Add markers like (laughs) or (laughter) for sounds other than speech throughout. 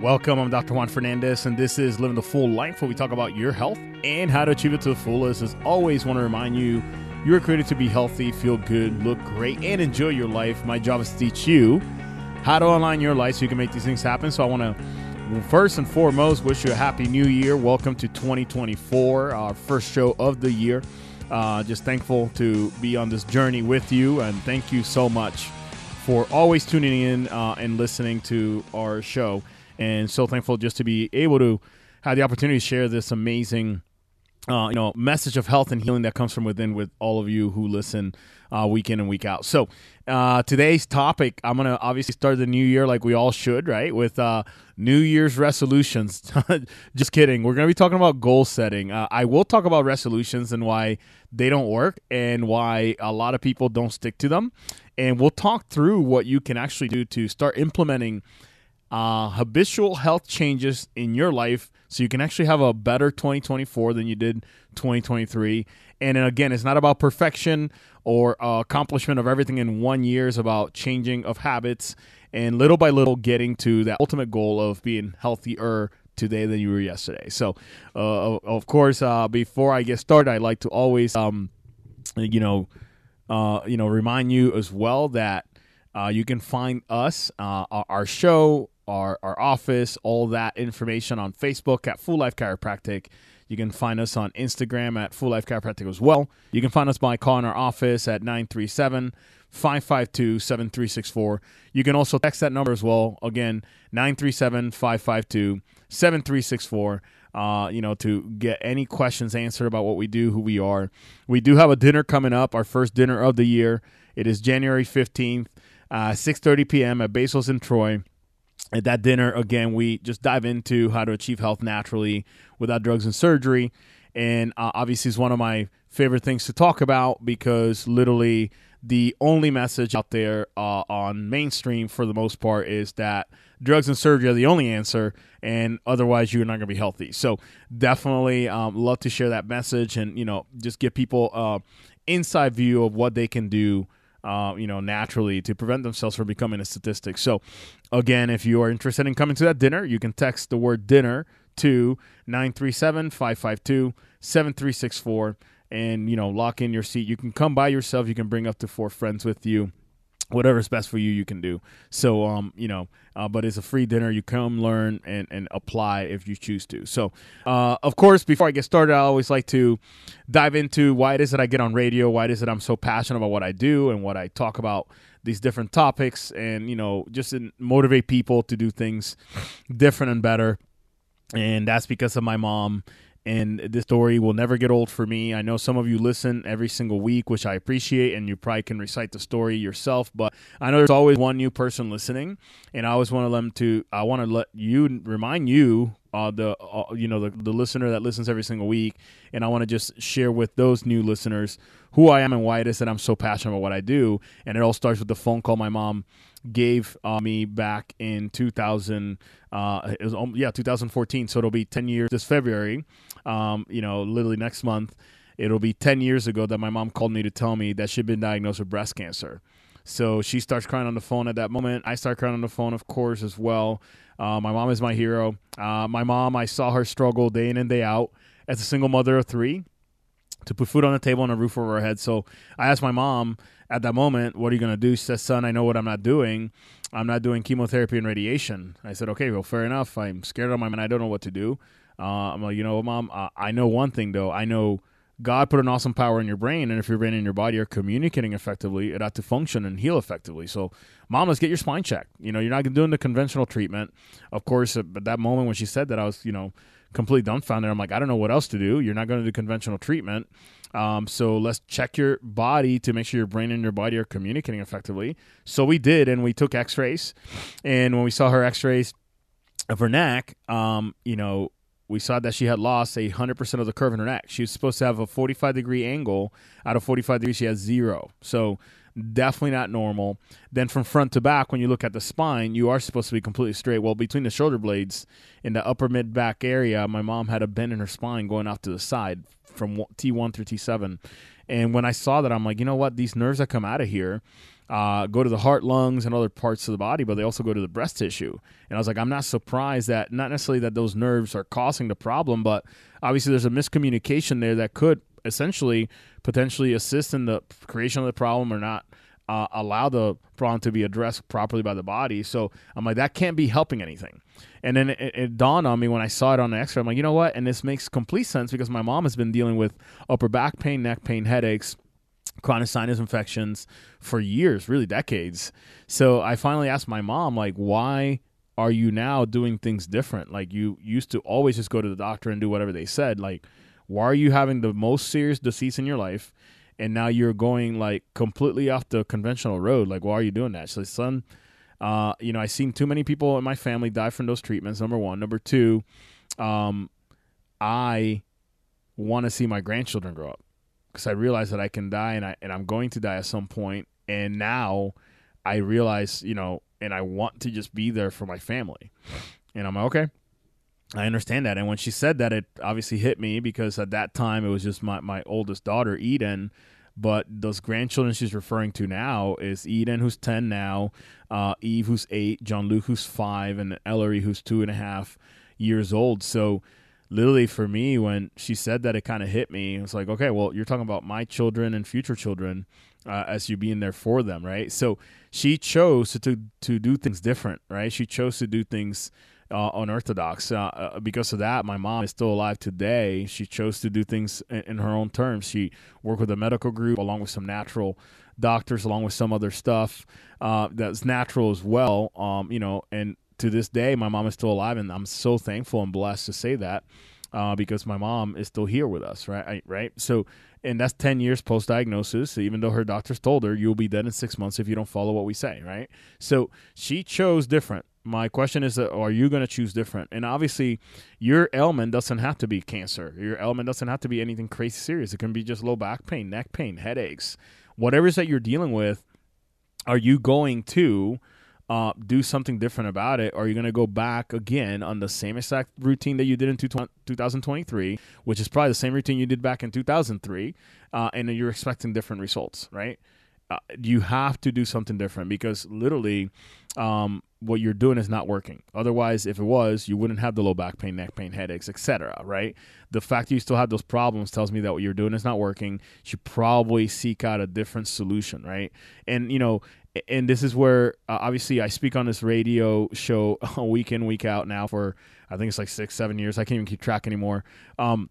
Welcome, I'm Dr. Juan Fernandez, and this is Living the Full Life, where we talk about your health and how to achieve it to the fullest. As always, want to remind you, you are created to be healthy, feel good, look great, and enjoy your life. My job is to teach you how to align your life so you can make these things happen. So I want to first and foremost wish you a happy new year. Welcome to 2024, our first show of the year. Uh, just thankful to be on this journey with you, and thank you so much for always tuning in uh, and listening to our show and so thankful just to be able to have the opportunity to share this amazing uh, you know message of health and healing that comes from within with all of you who listen uh, week in and week out. So uh, today's topic i'm gonna obviously start the new year like we all should right with uh, new year's resolutions. (laughs) Just kidding. We're gonna be talking about goal setting. Uh, i will talk about resolutions and why they don't work and why a lot of people don't stick to them. And we'll talk through what you can actually do to start implementing uh, habitual health changes in your life so you can actually have a better 2024 than you did 2023 and again it's not about perfection or uh, accomplishment of everything in one year. It's about changing of habits and little by little getting to that ultimate goal of being healthier today than you were yesterday. So uh, of course uh, before i get started i like to always um, you know uh, you know remind you as well that uh, you can find us, uh, our show, our, our office, all that information on Facebook at Full Life Chiropractic. You can find us on Instagram at Full Life Chiropractic as well. You can find us by calling our office at 937 552 7364. You can also text that number as well. Again, 937 552 7364. Uh, you know, to get any questions answered about what we do, who we are. We do have a dinner coming up, our first dinner of the year. It is January 15th, uh, 6.30 p.m. at Basil's in Troy at that dinner, again, we just dive into how to achieve health naturally without drugs and surgery. And uh, obviously, it's one of my favorite things to talk about because literally the only message out there uh, on mainstream for the most part is that drugs and surgery are the only answer, and otherwise you're not going to be healthy. So definitely um, love to share that message and you know just give people uh, inside view of what they can do uh, you know, naturally to prevent themselves from becoming a statistic. So, again, if you are interested in coming to that dinner, you can text the word dinner to 937 552 7364 and, you know, lock in your seat. You can come by yourself, you can bring up to four friends with you whatever's best for you you can do. So um you know uh, but it's a free dinner. You come learn and and apply if you choose to. So uh of course before i get started i always like to dive into why it is that i get on radio why it is that i'm so passionate about what i do and what i talk about these different topics and you know just motivate people to do things different and better. And that's because of my mom and this story will never get old for me. I know some of you listen every single week, which I appreciate, and you probably can recite the story yourself. But I know there's always one new person listening, and I always want to them to. I want to let you remind you, uh, the uh, you know the the listener that listens every single week, and I want to just share with those new listeners who I am and why it is that I'm so passionate about what I do. And it all starts with the phone call my mom gave uh, me back in 2000. Uh, it was um, yeah 2014. So it'll be 10 years this February. Um, you know, literally next month, it'll be 10 years ago that my mom called me to tell me that she'd been diagnosed with breast cancer. So she starts crying on the phone at that moment. I start crying on the phone, of course, as well. Uh, my mom is my hero. Uh, my mom, I saw her struggle day in and day out as a single mother of three to put food on the table and a roof over our head. So I asked my mom at that moment, "What are you going to do?" She says, "Son, I know what I'm not doing. I'm not doing chemotherapy and radiation." I said, "Okay, well, fair enough. I'm scared on my mind. I don't know what to do." Uh, I'm like, you know, mom, uh, I know one thing though. I know God put an awesome power in your brain, and if your brain and your body are communicating effectively, it ought to function and heal effectively. So, mom, let's get your spine checked. You know, you're not doing the conventional treatment. Of course, at that moment when she said that, I was, you know, completely dumbfounded. I'm like, I don't know what else to do. You're not going to do conventional treatment. Um, so let's check your body to make sure your brain and your body are communicating effectively. So we did, and we took X-rays, and when we saw her X-rays of her neck, um, you know, we saw that she had lost a hundred percent of the curve in her neck. She was supposed to have a 45 degree angle. Out of 45 degrees, she has zero. So definitely not normal. Then from front to back, when you look at the spine, you are supposed to be completely straight. Well, between the shoulder blades in the upper mid back area, my mom had a bend in her spine going off to the side from T1 through T7. And when I saw that, I'm like, you know what? These nerves that come out of here, uh, go to the heart, lungs, and other parts of the body, but they also go to the breast tissue. And I was like, I'm not surprised that not necessarily that those nerves are causing the problem, but obviously there's a miscommunication there that could essentially potentially assist in the creation of the problem or not uh, allow the problem to be addressed properly by the body. So I'm like, that can't be helping anything. And then it, it, dawned on me when I saw it on the X-ray. I'm like, you know what? And this makes complete sense because my mom has been dealing with upper back pain, neck pain, headaches, chronic sinus infections for years, really decades. So I finally asked my mom, like, why are you now doing things different? Like you used to always just go to the doctor and do whatever they said. Like, why are you having the most serious disease in your life? and now you're going like completely off the conventional road. Like, why are you doing that? So, son, uh, you know, I've seen too many people in my family die from those treatments. Number one. Number two, um, I want to see my grandchildren grow up because I realize that I can die and I and I'm going to die at some point. And now I realize, you know, and I want to just be there for my family. And I'm like, okay, I understand that. And when she said that, it obviously hit me because at that time it was just my, my oldest daughter, Eden. But those grandchildren she's referring to now is Eden, who's 10 now, uh, Eve, who's eight, John Luke, who's five, and Ellery, who's two and a half years old. So, literally, for me, when she said that, it kind of hit me. It was like, okay, well, you're talking about my children and future children uh, as you being there for them, right? So, she chose to, to, to do things different, right? She chose to do things uh, unorthodox. Uh, uh, because of that, my mom is still alive today. She chose to do things in, in, her own terms. She worked with a medical group along with some natural doctors, along with some other stuff uh, that's natural as well. Um, you know, and to this day, my mom is still alive, and I'm so thankful and blessed to say that. Uh, because my mom is still here with us, right? I, right. So, and that's ten years post diagnosis. Even though her doctors told her you'll be dead in six months if you don't follow what we say, right? So she chose different my question is that are you going to choose different? And obviously your ailment doesn't have to be cancer. Your ailment doesn't have to be anything crazy serious. It can be just low back pain neck pain headaches. Whatever it is that you're dealing with are you going to uh, do something different about it? Or are you going to go back again on the same exact routine that you did in 2023 which is probably the same routine you did back in 2003 uh, and you're expecting different results right uh, you have to do something different because literally um, what you're doing is not working. Otherwise, if it was, you wouldn't have the low back pain, neck pain, headaches, etc. Right? The fact that you still have those problems tells me that what you're doing is not working. You should probably seek out a different solution, right? And you know, and this is where uh, obviously I speak on this radio show (laughs) week in week out now for I think it's like six, seven years. I can't even keep track anymore. Um,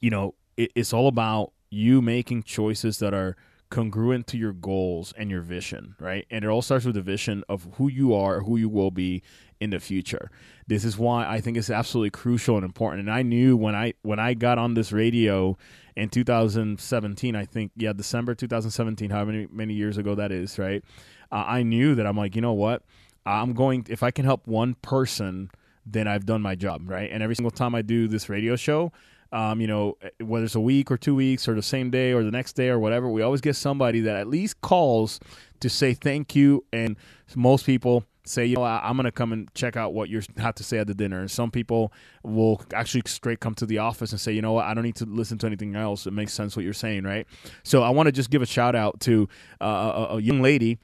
you know, it, it's all about you making choices that are congruent to your goals and your vision, right? And it all starts with the vision of who you are, who you will be in the future. This is why I think it's absolutely crucial and important. And I knew when I when I got on this radio in 2017, I think yeah, December 2017, how many, many years ago that is, right? Uh, I knew that I'm like, you know what? I'm going if I can help one person, then I've done my job, right? And every single time I do this radio show, um, you know, whether it's a week or two weeks or the same day or the next day or whatever, we always get somebody that at least calls to say thank you. And most people say, you know, I'm going to come and check out what you (laughs) have to say at the dinner. And some people will actually straight come to the office and say, you know what, I don't need to listen to anything else. It makes sense what you're saying, right? So I want to just give a shout out to uh, a, a young lady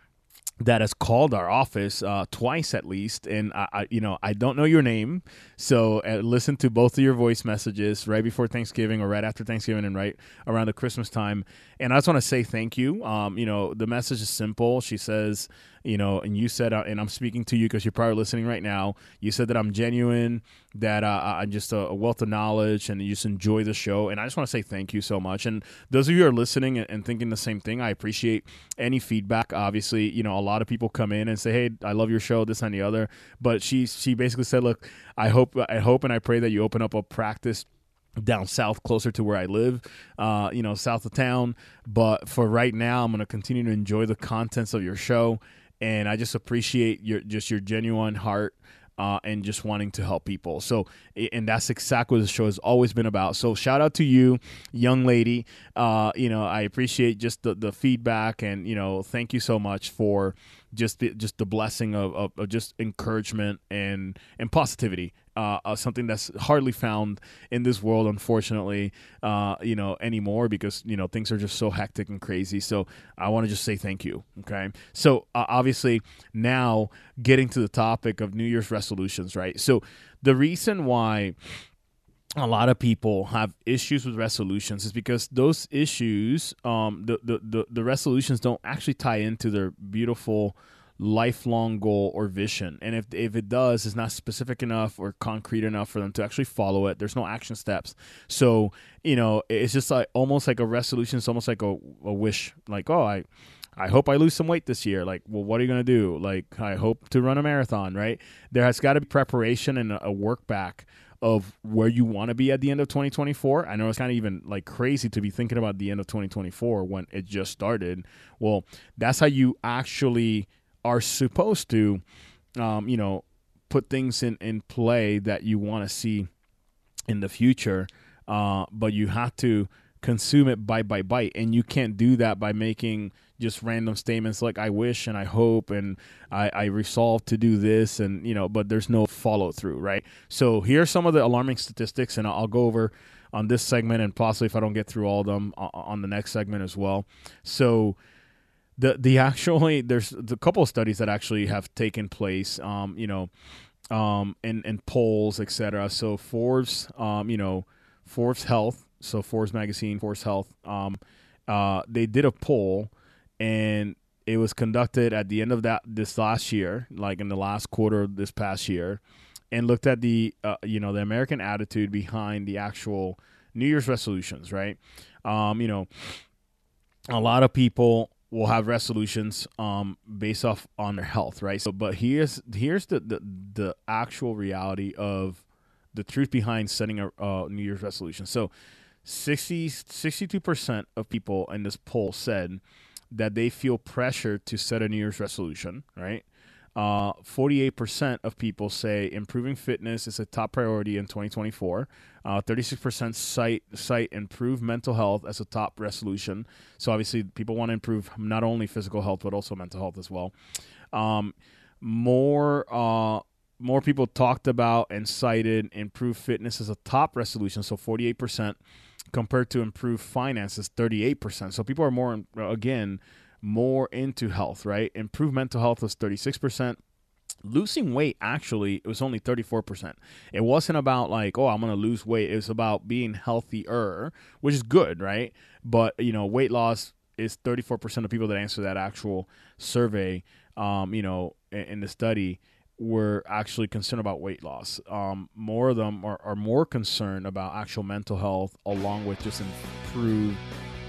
that has called our office uh, twice at least, and I, I, you know, I don't know your name, so uh, listen to both of your voice messages right before Thanksgiving or right after Thanksgiving and right around the Christmas time. And I just want to say thank you. Um, you know, the message is simple. She says, you know, and you said, uh, and I'm speaking to you because you're probably listening right now. You said that I'm genuine, that uh, I'm just a, a, wealth of knowledge, and you just enjoy the show. And I just want to say thank you so much. And those of you who are listening and, and, thinking the same thing, I appreciate any feedback. Obviously, you know, a lot of people come in and say, "Hey, I love your show, this and the other." But she she basically said, "Look, I hope I hope and I pray that you open up a practice." down south closer to where I live, uh, you know, south of town. But for right now, I'm going to continue to enjoy the contents of your show and I just appreciate your just your genuine heart uh, and just wanting to help people. So, and that's exactly what the show has always been about. So, shout out to you, young lady. Uh, you know, I appreciate just the, the feedback and, you know, thank you so much for just the, just the blessing of, of, of just encouragement and and positivity. Uh, uh, something that's hardly found in this world, unfortunately, uh, you know, anymore because you know things are just so hectic and crazy. So I want to just say thank you. Okay, so uh, obviously now getting to the topic of New Year's resolutions, right? So the reason why a lot of people have issues with resolutions is because those issues, um, the, the, the, the resolutions don't actually tie into their beautiful lifelong goal or vision. And if, if it does, it's not specific enough or concrete enough for them to actually follow it. There's no action steps. So, you know, it's just like almost like a resolution. It's almost like a, a wish, like, oh, I, I hope I lose some weight this year. Like, well, what are you going to do? Like, I hope to run a marathon, right? There has got to be preparation and a work back of where you want to be at the end of 2024. I know it's kind of even like crazy to be thinking about the end of 2024 when it just started. Well, that's how you actually are supposed to, um, you know, put things in, in play that you want to see in the future. Uh, but you have to consume it bite by bite. And you can't do that by making just random statements like I wish and I hope and I, I resolve to do this and you know, but there's no follow through, right? So here's some of the alarming statistics, and I'll go over on this segment and possibly if I don't get through all of them on the next segment as well. So the the actually there's a couple of studies that actually have taken place, um, you know, um, in in polls, etc. So Forbes, um, you know, Forbes Health so Forbes magazine, Forbes Health, um, uh, they did a poll, and it was conducted at the end of that this last year, like in the last quarter of this past year, and looked at the uh, you know the American attitude behind the actual New Year's resolutions, right? Um, you know, a lot of people will have resolutions um, based off on their health, right? So, but here's here's the the, the actual reality of the truth behind setting a uh, New Year's resolution. So 60, 62% of people in this poll said that they feel pressure to set a New Year's resolution, right? Uh, 48% of people say improving fitness is a top priority in 2024. Uh, 36% cite, cite improve mental health as a top resolution. So obviously, people want to improve not only physical health, but also mental health as well. Um, more uh, more people talked about and cited improved fitness as a top resolution. So 48% compared to improved finances 38%. So people are more again more into health, right? Improved mental health was 36%. Losing weight actually it was only 34%. It wasn't about like, oh, I'm going to lose weight. It was about being healthier, which is good, right? But, you know, weight loss is 34% of people that answer that actual survey um, you know, in, in the study were actually concerned about weight loss. Um, more of them are, are, more concerned about actual mental health, along with just improved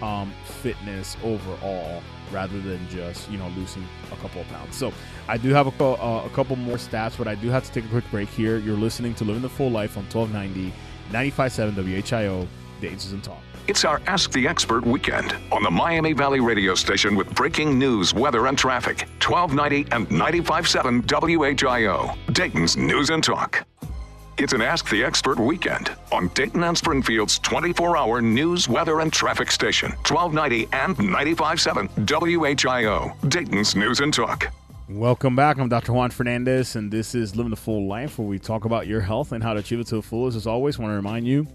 um, fitness overall, rather than just you know losing a couple of pounds. So I do have a, uh, a couple more stats, but I do have to take a quick break here. You're listening to Living the Full Life on 1290, 95.7 WHIO, Dangers and Talk. It's our Ask the Expert weekend on the Miami Valley radio station with breaking news, weather, and traffic. 1290 and 95.7 WHIO, Dayton's News and Talk. It's an Ask the Expert weekend on Dayton and Springfield's 24 hour news, weather, and traffic station. 1290 and 95.7 WHIO, Dayton's News and Talk. Welcome back. I'm Dr. Juan Fernandez, and this is Living the Full Life, where we talk about your health and how to achieve it to the fullest. As always, I want to remind you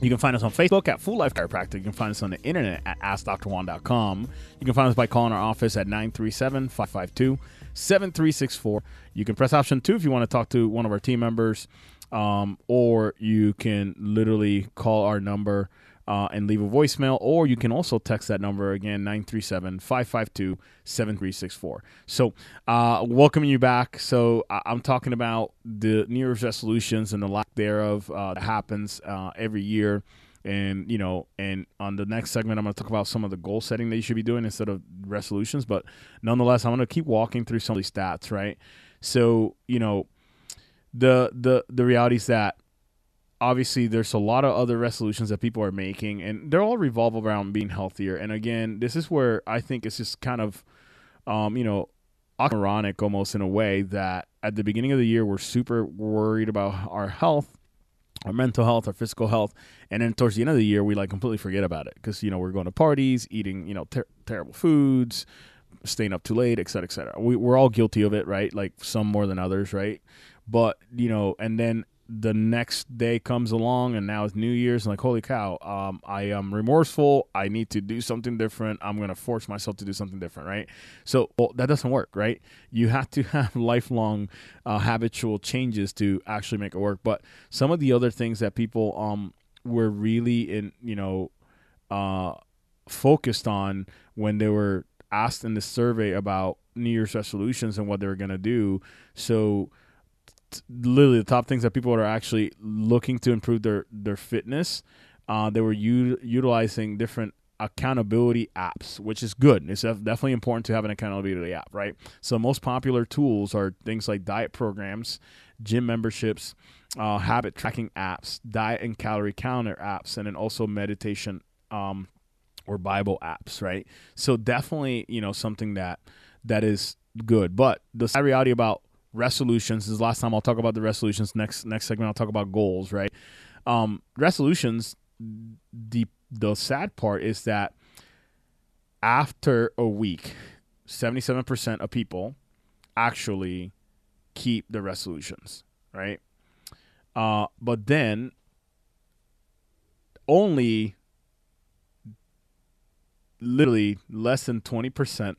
you can find us on Facebook at Full Life Chiropractic. You can find us on the internet at AskDrJuan.com. You can find us by calling our office at 937 552 7364. You can press option two if you want to talk to one of our team members, um, or you can literally call our number uh, and leave a voicemail, or you can also text that number again, 937 552 7364. So, uh, welcoming you back. So, I'm talking about the New Year's resolutions and the lack thereof uh, that happens uh, every year. And, you know, and on the next segment, I'm going to talk about some of the goal setting that you should be doing instead of resolutions. But nonetheless, I'm going to keep walking through some of these stats, right? So, you know, the the the reality is that obviously there's a lot of other resolutions that people are making and they're all revolve around being healthier and again this is where i think it's just kind of um, you know ironic almost in a way that at the beginning of the year we're super worried about our health our mental health our physical health and then towards the end of the year we like completely forget about it because you know we're going to parties eating you know ter- terrible foods staying up too late, et cetera, et cetera. We, we're all guilty of it, right? Like some more than others, right? But you know, and then the next day comes along and now it's new year's and like holy cow um, i am remorseful. I need to do something different. I'm going to force myself to do something different right? So well, that doesn't work right? You have to (laughs) have lifelong uh, habitual changes to actually make it work. But some of the other things that people um, were really in you know uh, focused on when they were asked in the survey about new year's resolutions and what they were going to do. So literally the top things that people are actually looking to improve their their fitness. Uh, they were u- utilizing different accountability apps, which is good. It's definitely important to have an accountability app, right? So most popular tools are things like diet programs, gym memberships, uh, habit tracking apps, diet and calorie counter apps, and then also meditation um, or Bible apps, right? So definitely, you know, something that that is good. But the sad reality about resolutions. This is last time I'll talk about the resolutions. Next next segment I'll talk about goals, right? Um, resolutions the the sad part is that after a week, 77% of people actually keep the resolutions, right? Uh, but then only literally less than 20%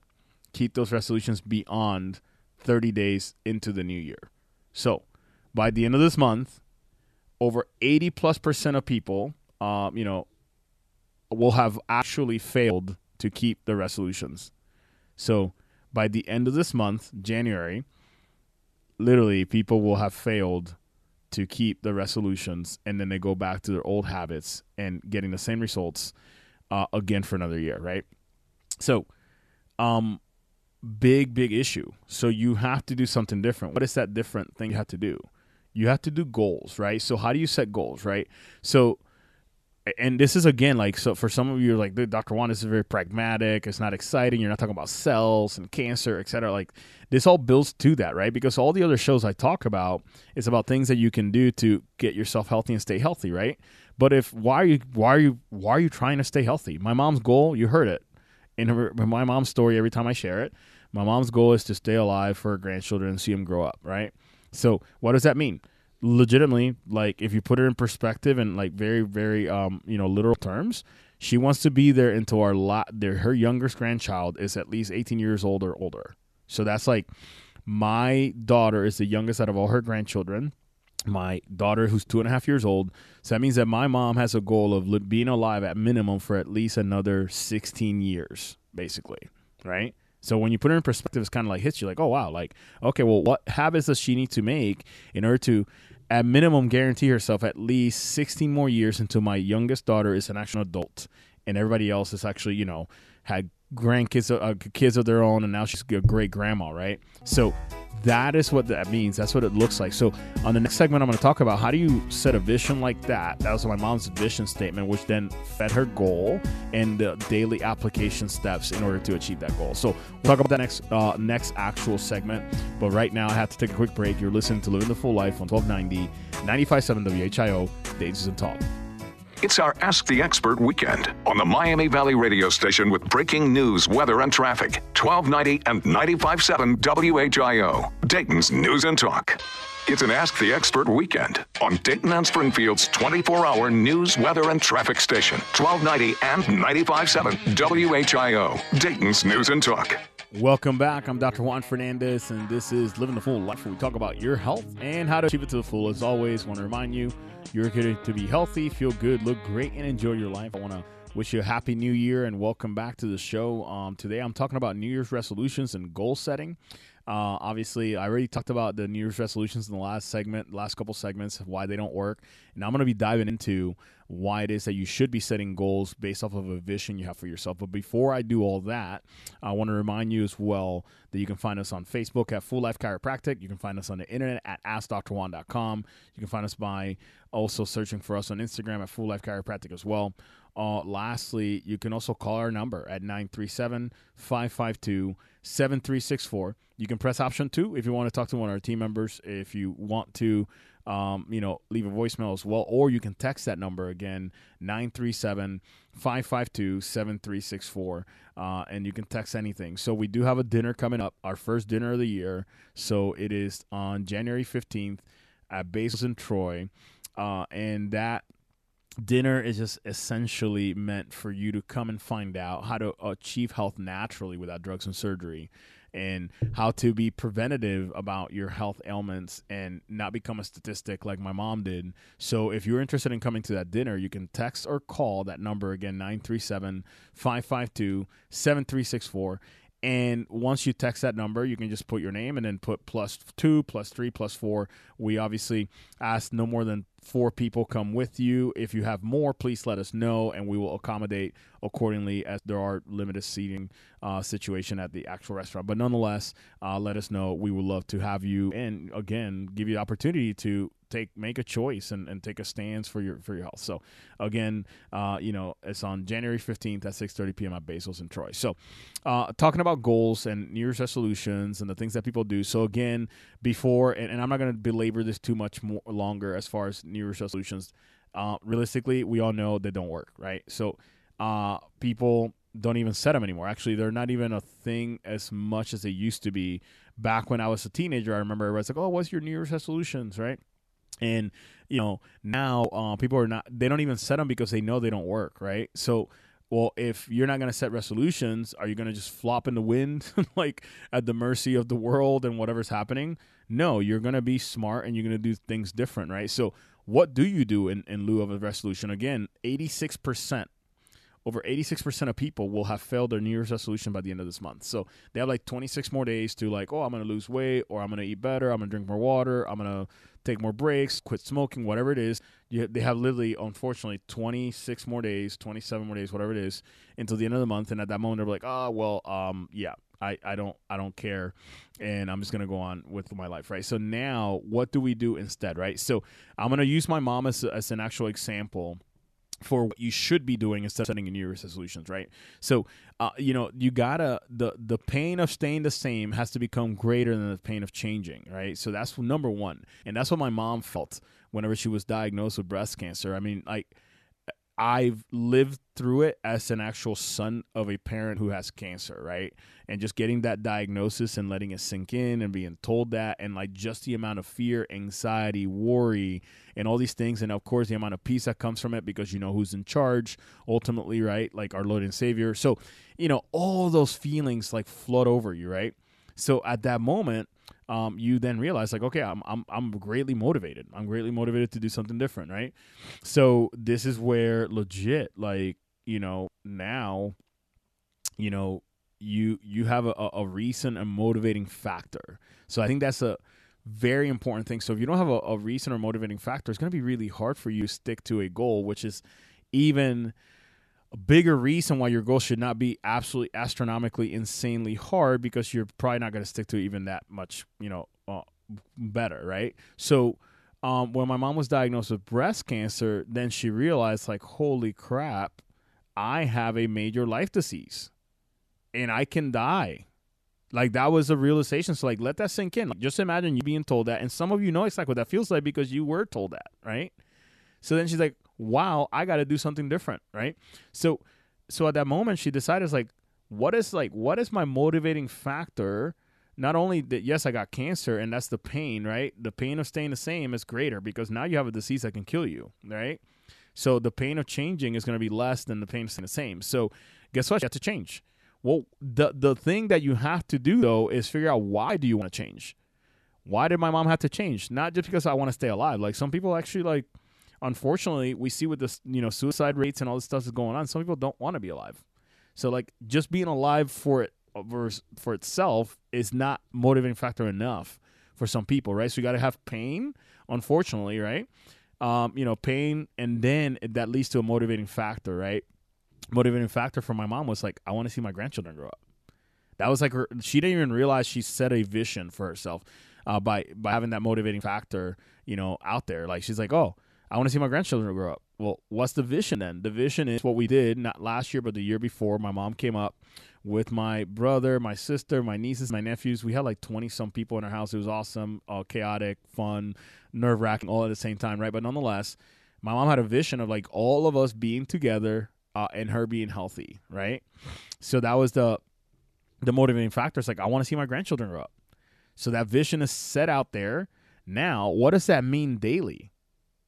keep those resolutions beyond 30 days into the new year. So by the end of this month, over 80 plus percent of people, um, you know, will have actually failed to keep the resolutions. So by the end of this month, January, literally people will have failed to keep the resolutions and then they go back to their old habits and getting the same results uh, again for another year, right? So, um, big, big issue. So you have to do something different. What is that different thing you have to do? You have to do goals, right? So how do you set goals, right? So and this is again like so for some of you like dr juan this is very pragmatic it's not exciting you're not talking about cells and cancer etc like this all builds to that right because all the other shows i talk about is about things that you can do to get yourself healthy and stay healthy right but if why are you why are you why are you trying to stay healthy my mom's goal you heard it in, her, my mom's story every time i share it my mom's goal is to stay alive for her grandchildren and see them grow up, right? So, what does that mean? Legitimately, like if you put it in perspective and like very, very, um, you know, literal terms, she wants to be there until our lot. her youngest grandchild is at least 18 years old or older. So that's like my daughter is the youngest out of all her grandchildren. My daughter, who's two and a half years old, so that means that my mom has a goal of being alive at minimum for at least another 16 years, basically, right? So when you put it in perspective, it's kind of like hits you like, oh wow, like okay, well, what habits does she need to make in order to, at minimum, guarantee herself at least 16 more years until my youngest daughter is an actual adult, and everybody else is actually, you know, had grandkids, uh, kids of their own, and now she's a great grandma, right? So that is what that means. That's what it looks like. So on the next segment, I'm going to talk about how do you set a vision like that. That was my mom's vision statement, which then fed her goal and the daily application steps in order to achieve that goal. So we'll talk about that next uh, next actual segment. But right now, I have to take a quick break. You're listening to Living the Full Life on 1290, 95.7 WHIO, Dages and Talk. It's our Ask the Expert weekend on the Miami Valley radio station with breaking news, weather, and traffic. 1290 and 95.7 WHIO, Dayton's News and Talk. It's an Ask the Expert weekend on Dayton and Springfield's 24 hour news, weather, and traffic station. 1290 and 95.7 WHIO, Dayton's News and Talk. Welcome back. I'm Dr. Juan Fernandez, and this is Living the Full Life, where we talk about your health and how to achieve it to the full. As always, want to remind you you're here to be healthy, feel good, look great, and enjoy your life. I want to wish you a happy new year and welcome back to the show. Um, today, I'm talking about New Year's resolutions and goal setting. Uh, obviously, I already talked about the New Year's resolutions in the last segment, last couple segments, why they don't work. And I'm going to be diving into why it is that you should be setting goals based off of a vision you have for yourself. But before I do all that, I want to remind you as well that you can find us on Facebook at Full Life Chiropractic. You can find us on the internet at AskDrJuan.com. You can find us by also searching for us on Instagram at Full Life Chiropractic as well. uh, lastly, you can also call our number at 937 552 7364. You can press option two if you want to talk to one of our team members. If you want to, um, you know, leave a voicemail as well, or you can text that number again, 937 552 7364, uh, and you can text anything. So we do have a dinner coming up, our first dinner of the year. So it is on January 15th at Basil's in Troy. Uh, and that dinner is just essentially meant for you to come and find out how to achieve health naturally without drugs and surgery and how to be preventative about your health ailments and not become a statistic like my mom did. So if you're interested in coming to that dinner, you can text or call that number again 937 552 7364 and once you text that number, you can just put your name and then put plus two, plus three, plus four. We obviously ask no more than four people come with you. If you have more, please let us know, and we will accommodate accordingly as there are limited seating uh, situation at the actual restaurant. But nonetheless, uh, let us know. We would love to have you, and again, give you the opportunity to take make a choice and, and take a stance for your for your health. So again, uh, you know, it's on January fifteenth at six thirty p.m. at Basil's in Troy. So uh, talking about goals and New Year's resolutions and the things that people do. So again, before and, and I'm not going to belabor this too much more longer as far as New Year's resolutions. Uh, realistically, we all know they don't work, right? So uh, people don't even set them anymore. Actually, they're not even a thing as much as they used to be. Back when I was a teenager, I remember I was like, "Oh, what's your New Year's resolutions?" Right? And you know now uh, people are not they don't even set them because they know they don't work right so well if you're not going to set resolutions are you going to just flop in the wind (laughs) like at the mercy of the world and whatever's happening no you're going to be smart and you're going to do things different right so what do you do in, in lieu of a resolution again 86% over 86% of people will have failed their New Year's resolution by the end of this month. So they have like 26 more days to like, oh, I'm going to lose weight or I'm going to eat better. I'm going to drink more water. I'm going to take more breaks, quit smoking, whatever it is. You, they have literally, unfortunately, 26 more days, 27 more days, whatever it is, until the end of the month. And at that moment, they're like, oh, well, um, yeah, I, I don't I don't care and I'm just gonna go on with my life right so now what do we do instead right so I'm gonna use my mom as, as an actual example for what you should be doing instead of setting New Year's resolutions, right? So, uh, you know, you gotta the the pain of staying the same has to become greater than the pain of changing, right? So that's number one, and that's what my mom felt whenever she was diagnosed with breast cancer. I mean, like I've lived through it as an actual son of a parent who has cancer, right? And just getting that diagnosis and letting it sink in and being told that, and like just the amount of fear, anxiety, worry, and all these things. And of course, the amount of peace that comes from it because you know who's in charge ultimately, right? Like our Lord and Savior. So, you know, all those feelings like flood over you, right? So at that moment, um, you then realize like, okay, I'm I'm I'm greatly motivated. I'm greatly motivated to do something different, right? So this is where legit, like, you know, now, you know, you you have a, a recent and motivating factor. So I think that's a very important thing. So if you don't have a, a recent or motivating factor, it's going to be really hard for you to stick to a goal, which is even a bigger reason why your goal should not be absolutely astronomically insanely hard because you're probably not going to stick to even that much, you know, uh, better, right? So um, when my mom was diagnosed with breast cancer, then she realized like, holy crap, I have a major life disease, and I can die. Like that was a realization. So like, let that sink in. Like, just imagine you being told that, and some of you know exactly what that feels like because you were told that, right? So then she's like, wow, I got to do something different, right? So, so at that moment, she decided, like, what is like, what is my motivating factor? Not only that, yes, I got cancer, and that's the pain, right? The pain of staying the same is greater because now you have a disease that can kill you, right? So the pain of changing is going to be less than the pain of staying the same. So guess what? You have to change. Well, the the thing that you have to do though is figure out why do you want to change? Why did my mom have to change? Not just because I want to stay alive. Like some people actually like unfortunately, we see with this, you know, suicide rates and all this stuff is going on. Some people don't want to be alive. So like just being alive for it for itself is not motivating factor enough for some people, right? So you got to have pain, unfortunately, right? Um, you know, pain, and then that leads to a motivating factor, right? Motivating factor for my mom was like, I want to see my grandchildren grow up. That was like her. She didn't even realize she set a vision for herself uh, by by having that motivating factor, you know, out there. Like she's like, oh, I want to see my grandchildren grow up. Well, what's the vision then? The vision is what we did not last year, but the year before. My mom came up with my brother, my sister, my nieces, my nephews. We had like 20 some people in our house. It was awesome, uh, chaotic, fun, nerve wracking, all at the same time, right? But nonetheless, my mom had a vision of like all of us being together uh, and her being healthy, right? So that was the the motivating factor. It's like I want to see my grandchildren grow up. So that vision is set out there. Now, what does that mean daily?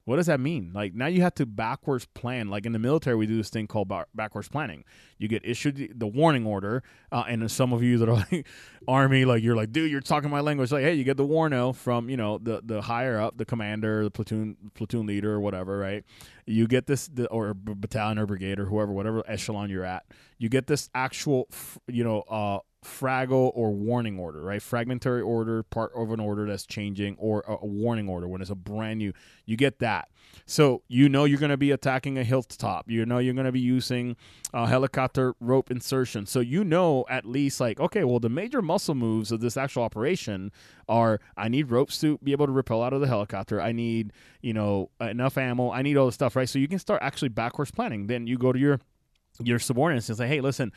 What does that mean? Like now you have to backwards plan. Like in the military, we do this thing called backwards planning. You get issued the warning order, uh, and some of you that are (laughs) like army, like you're like, dude, you're talking my language. Like, hey, you get the warno from you know the the higher up, the commander, the platoon platoon leader, or whatever, right? You get this, the, or battalion or brigade or whoever, whatever echelon you're at. You get this actual, you know, uh, FRAGO or warning order, right? Fragmentary order, part of an order that's changing, or a, warning order when it's a brand new. You get that. So you know you're going to be attacking a hilltop. You know you're going to be using a helicopter rope insertion. So you know at least like, okay, well, the major muscle moves of this actual operation are I need ropes to be able to rappel out of the helicopter. I need, you know, enough ammo. I need all the stuff, right? So you can start actually backwards planning. Then you go to your your subordinates and say, hey, listen,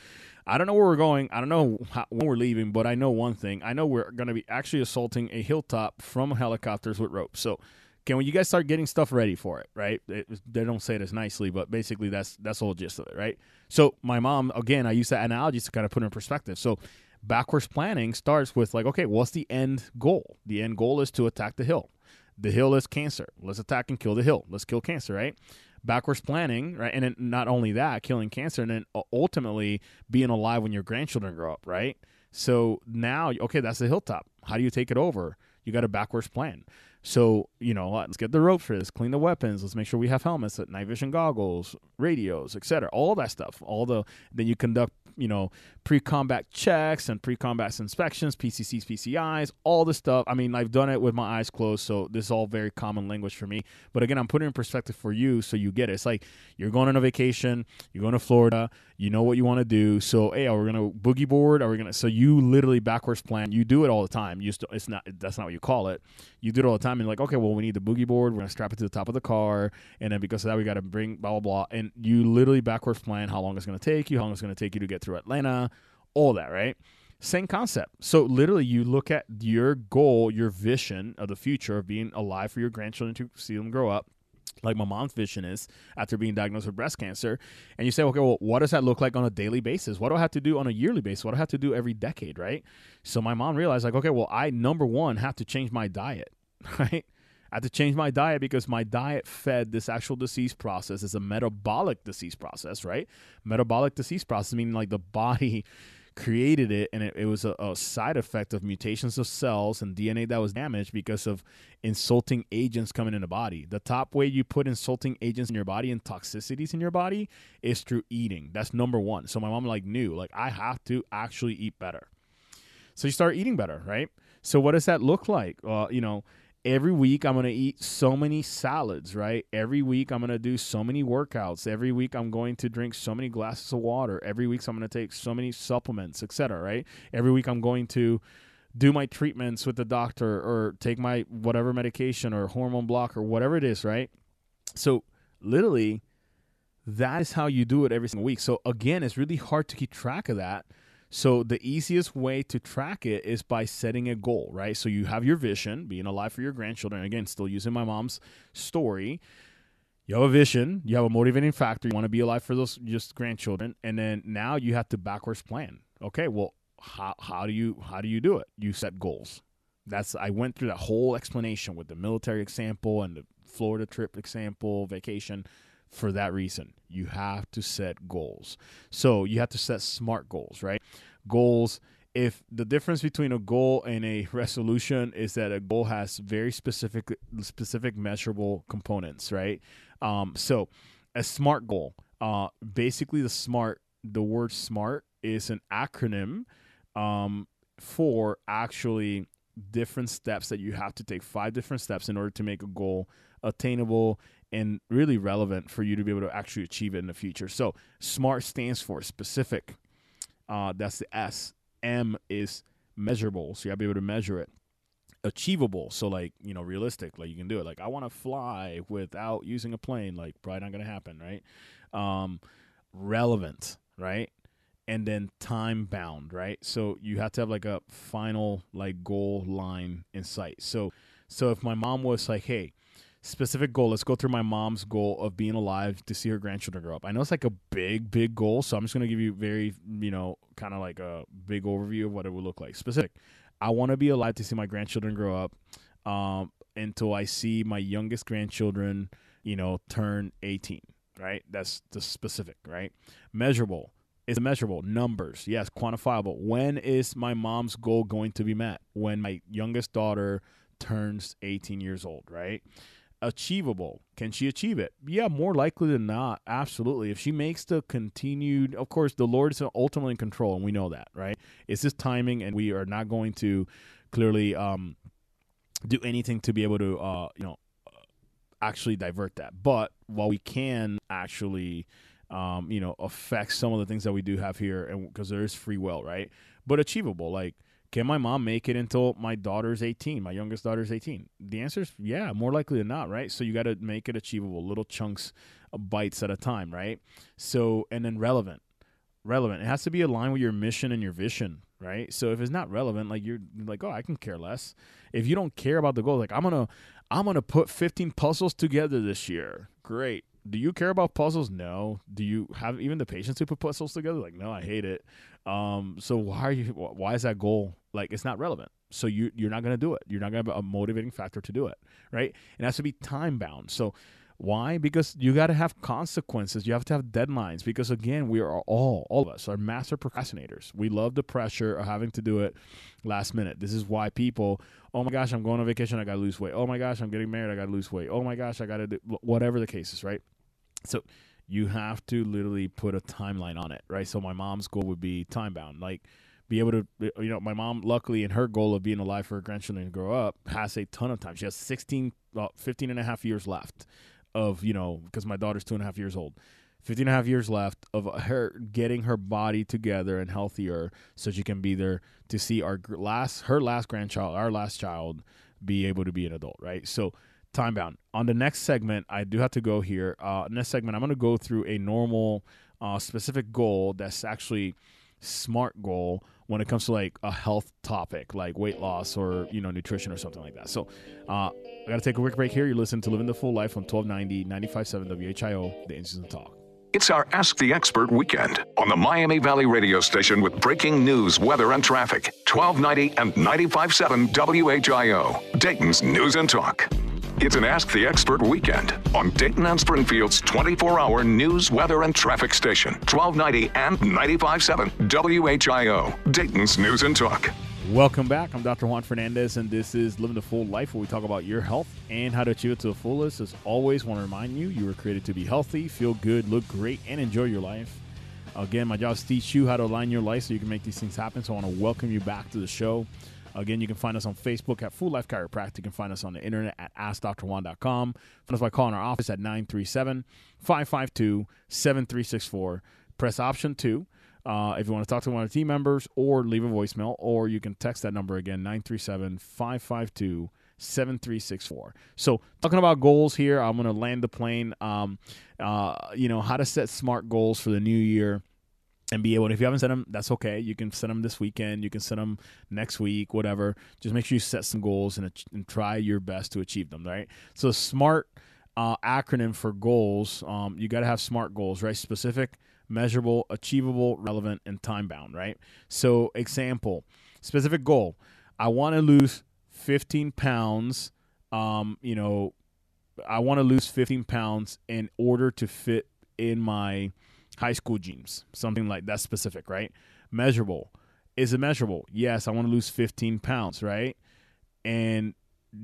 I don't know where we're going. I don't know how, when we're leaving, but I know one thing. I know we're going to be actually assaulting a hilltop from helicopters with ropes. So, can when you guys start getting stuff ready for it, right? It, they don't say this nicely, but basically that's that's the whole gist of it, right? So, my mom, again, I use that analogy to kind of put in perspective. So, backwards planning starts with like, okay, what's the end goal? The end goal is to attack the hill. The hill is cancer. Let's attack and kill the hill. Let's kill cancer, right? Backwards planning, right? And then not only that, killing cancer, and then ultimately being alive when your grandchildren grow up, right? So now, okay, that's the hilltop. How do you take it over? You got a backwards plan. So, you know, let's get the ropes for this, clean the weapons, let's make sure we have helmets, uh, night vision goggles, radios, etc. All that stuff. All the then you conduct you know, pre-combat checks and pre-combat inspections, PCCs, PCIs, all this stuff. I mean, I've done it with my eyes closed, so this is all very common language for me. But again, I'm putting in perspective for you so you get it. It's like you're going on a vacation, you're going to Florida, you know what you want to do. So, hey, are we going to boogie board? Are we going to? So you literally backwards plan. You do it all the time. You still, it's not that's not what you call it. You do it all the time. And like, okay, well, we need the boogie board. We're to strap it to the top of the car, and then because of that, we got to bring blah blah blah. And you literally backwards plan how long it's to take you, how long it's to take you to get through Atlanta, all that, right? Same concept. So literally, you look at your goal, your vision of the future of being alive for your grandchildren to see them grow up, like my mom's vision is after being diagnosed with breast cancer, and you say, okay, well, what does that look like on a daily basis? What do I have to do on a yearly basis? What do I have to do every decade, right? So my mom realized, like, okay, well, I number one have to change my diet, (laughs) right? I had to change my diet because my diet fed this actual disease process. It's a metabolic disease process, right? Metabolic disease process meaning like the body created it and it, it was a, a, side effect of mutations of cells and DNA that was damaged because of insulting agents coming in the body. The top way you put insulting agents in your body and toxicities in your body is through eating. That's number one. So my mom like knew like I have to actually eat better. So you start eating better, right? So what does that look like? Uh, you know, every week I'm going to eat so many salads, right? Every week I'm going to do so many workouts. Every week I'm going to drink so many glasses of water. Every week I'm going to take so many supplements, etc., right? Every week I'm going to do my treatments with the doctor or take my whatever medication or hormone block or whatever it is, right? So literally that is how you do it every single week. So again, it's really hard to keep track of that so the easiest way to track it is by setting a goal, right? So you have your vision, being alive for your grandchildren. Again, still using my mom's story. You have a vision, you have a motivating factor, you want to be alive for those just grandchildren, and then now you have to backwards plan. Okay, well, how how do you how do you do it? You set goals. That's I went through that whole explanation with the military example and the Florida trip example, vacation for that reason. You have to set goals. So you have to set smart goals, right? Goals. If the difference between a goal and a (laughs) resolution is that a goal has very specific, specific measurable components, right? Um, so a smart goal, uh, basically the smart, the word smart is an acronym um, for actually different steps that you have to take five different steps in order to make a goal attainable and really relevant for you to be able to actually achieve it in the future. So SMART stands for specific. Uh, that's the S. M is measurable, so you to be able to measure it. achievable so like you know realistic like you can do it. Like i want to fly without using a plane like probably not gonna happen right? Um relevant right? And then time bound right? So you have to have like a final like goal line in sight. So so if my mom was like hey specific goal let's go through my mom's goal of being alive to see her grandchildren grow up i know it's like a big big goal so i'm just to give you very you know kind of like a big overview of what it would look like specific I want to be alive to see my grandchildren grow up um, until I see my youngest grandchildren, you know, turn 18, right? That's the specific, right? Measurable is measurable. Numbers, yes, quantifiable. When is my mom's goal going to be met? When my youngest daughter turns 18 years old, right? Achievable. Can she achieve it? Yeah, more likely than not, absolutely. If she makes the continued, of course, the Lord is ultimately in control, and we know that, right? It's just timing, and we are not going to clearly um, do anything to be able to, uh, you know, actually divert that. But while we can actually, um, you know, affect some of the things that we do have here, and because there is free will, right? But achievable, like can my mom make it until my daughter's 18 my youngest daughter's 18 the answer is yeah more likely than not right? So you got to make it achievable little chunks bites at a time right? So and then relevant relevant. It has to be aligned with your mission and your vision right? So if it's not relevant like you're like oh i can care less. If you don't care about the goal like i'm gonna i'm gonna put 15 puzzles together this year. Great do you care about puzzles? No. Do you have even the patience to put puzzles together? Like, no, I hate it. Um, so why are you? Why is that goal like it's not relevant? So you you're not gonna do it. You're not gonna have a motivating factor to do it, right? It has to be time bound. So why? Because you got to have consequences. You have to have deadlines. Because again, we are all, all of us are master procrastinators. We love the pressure of having to do it last minute. This is why people, oh my gosh, I'm going on vacation. I got to lose weight. Oh my gosh, I'm getting married. I got to lose weight. Oh my gosh, I got to do whatever the case is, right? So you have to literally put a timeline on it, right? So my mom's goal would be time bound. Like, be able to you know my mom luckily in her goal of being alive for her grandchildren to grow up has a ton of time she has 16 uh, 15 and a half years left of you know because my daughter's two and a half years old 15 and a half years left of her getting her body together and healthier so she can be there to see our last her last grandchild our last child be able to be an adult right so time bound. On the next segment i do have to go here. Uh next segment i'm going to go through a normal uh specific goal that's actually smart goal when it comes to like a health topic like weight loss or you know nutrition or something like that. So uh, i gotta take a quick break here. You're listening to living the full life on 1290 95.7 whio the instant talk. It's our Ask the Expert weekend on the Miami Valley radio station with breaking news, weather, and traffic. 1290 and 95.7 WHIO, Dayton's News and Talk. It's an Ask the Expert weekend on Dayton and Springfield's 24 hour news, weather, and traffic station, 1290 and 95.7 WHIO, Dayton's News and Talk. Welcome back. I'm Dr. Juan Fernandez, and this is Living the Full Life, where we talk about your health and how to achieve it to the fullest. As always, want to remind you, you were created to be healthy, feel good, look great, and enjoy your life. Again, my job is to teach you how to align your life so you can make these things happen. So I want to welcome you back to the show. Again, you can find us on Facebook at Full Life Chiropractic. You can find us on the internet at AskDrJuan.com. Find us by calling our office at 937 552 7364. Press option two. Uh, if you want to talk to one of the team members or leave a voicemail, or you can text that number again, 937 552 7364. So, talking about goals here, I'm going to land the plane. Um, uh, you know, how to set smart goals for the new year and be able if you haven't sent them, that's okay. You can send them this weekend. You can send them next week, whatever. Just make sure you set some goals and, and try your best to achieve them, right? So, SMART uh, acronym for goals, um, you got to have SMART goals, right? Specific, measurable, achievable, relevant, and time bound, right? So, example, specific goal I want to lose 15 pounds, um, you know, I want to lose 15 pounds in order to fit in my high school jeans, something like that specific, right? Measurable. Is it measurable? Yes, I want to lose 15 pounds, right? And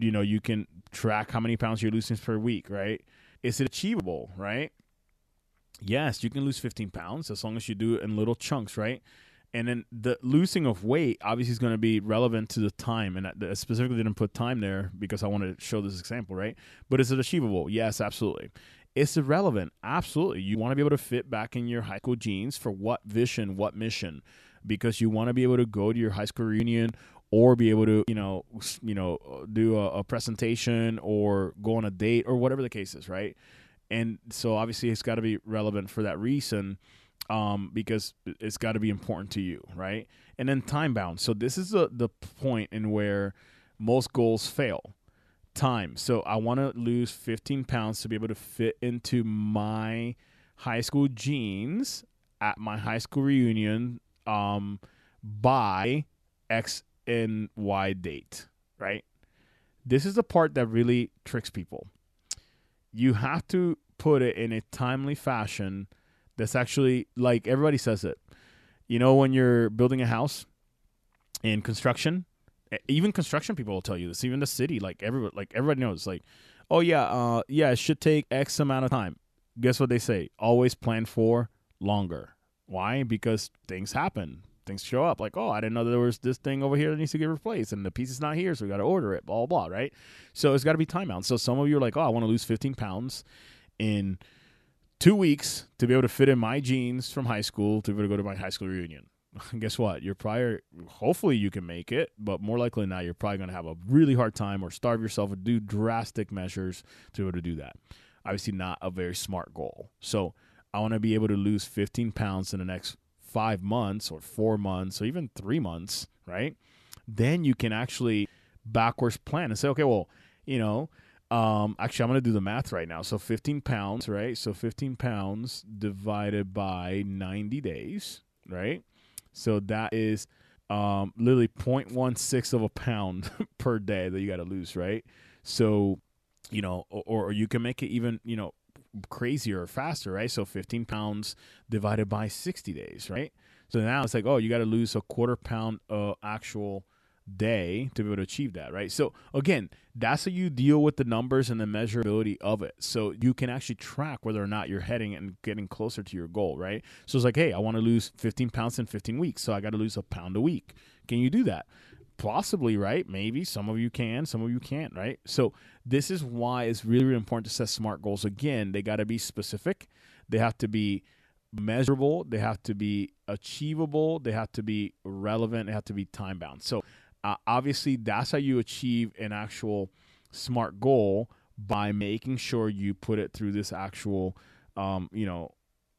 you know, you can track how many pounds you're losing per week, right? Is it achievable, right? Yes, you can lose 15 pounds as long as you do it in little chunks, right? And then the losing of weight obviously is going to be relevant to the time. And I specifically didn't put time there because I wanted to show this example, right? But is it achievable? Yes, absolutely. It's irrelevant. Absolutely. You want to be able to fit back in your high school jeans for what vision, what mission? Because you want to be able to go to your high school reunion or be able to, you know, you know, do a, a presentation or go on a date or whatever the case is, right? And so obviously it's got to be relevant for that reason um, because it's got to be important to you, right? And then time bound. So this is the the point in where most goals fail. Time. So I want to lose 15 pounds to be able to fit into my high school jeans at my high school reunion um, by X and Y date, right? This is the part that really tricks people. You have to put it in a timely fashion that's actually like everybody says it. You know, when you're building a house in construction, even construction people will tell you this. Even the city, like everybody, like everybody knows, like, oh yeah, uh, yeah, it should take X amount of time. Guess what they say? Always plan for longer. Why? Because things happen. Things show up. Like, oh, I didn't know there was this thing over here that needs to get replaced, and the piece is not here, so we got to order it. Blah blah. Right. So it's got to be time out. So some of you are like, oh, I want to lose 15 pounds in two weeks to be able to fit in my jeans from high school to be able to go to my high school reunion. (laughs) Guess what? You're probably, hopefully, you can make it, but more likely than not, you're probably going to have a really hard time or starve yourself or do drastic measures to be able to do that. Obviously, not a very smart goal. So, I want to be able to lose 15 pounds in the next five months or four months or even three months, right? Then you can actually backwards plan and say, okay, well, you know, um, actually, I'm going to do the math right now. So 15 pounds, right? So 15 pounds divided by 90 days, right? So that is um, literally 0.16 of a pound (laughs) per day that you got to lose, right? So, you know, or, or you can make it even, you know, crazier or faster, right? So 15 pounds divided by 60 days, right? So now it's like, oh, you got to lose a quarter pound of actual day to be able to achieve that, right? So again, that's how you deal with the numbers and the measurability of it. So you can actually track whether or not you're heading and getting closer to your goal, right? So it's like, hey, I want to lose 15 pounds in 15 weeks, so I got to lose a pound a week. Can you do that? Possibly, right? Maybe some of you can, some of you can't, right? So this is why it's really, really important to set smart goals. Again, they got to be specific. They have to be measurable. They have to be achievable. They have to be relevant. They have to be time bound. So uh, obviously, that's how you achieve an actual smart goal by making sure you put it through this actual, um, you know,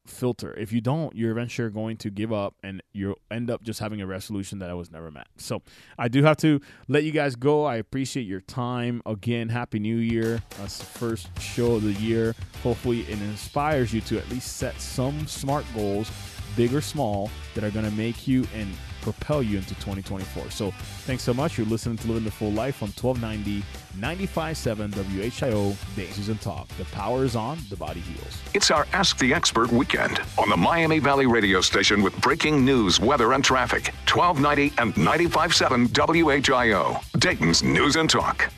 filter. If you don't, you're eventually going to give up and you'll end up just having a resolution that I was never met. So I do have to let you guys go. I appreciate your time. Again, Happy New Year. That's the first show of the year. Hopefully, it inspires you to at least set some smart goals, big or small, that are going to make you and propel you into 2024. So thanks so much. You're listening to Living the Full Life on 1290 957 WHIO Days and Talk. The power is on, the body heals. It's our Ask the Expert weekend on the Miami Valley radio station with breaking news, weather, and traffic. 1290 and 957 WHIO. Dayton's News and Talk.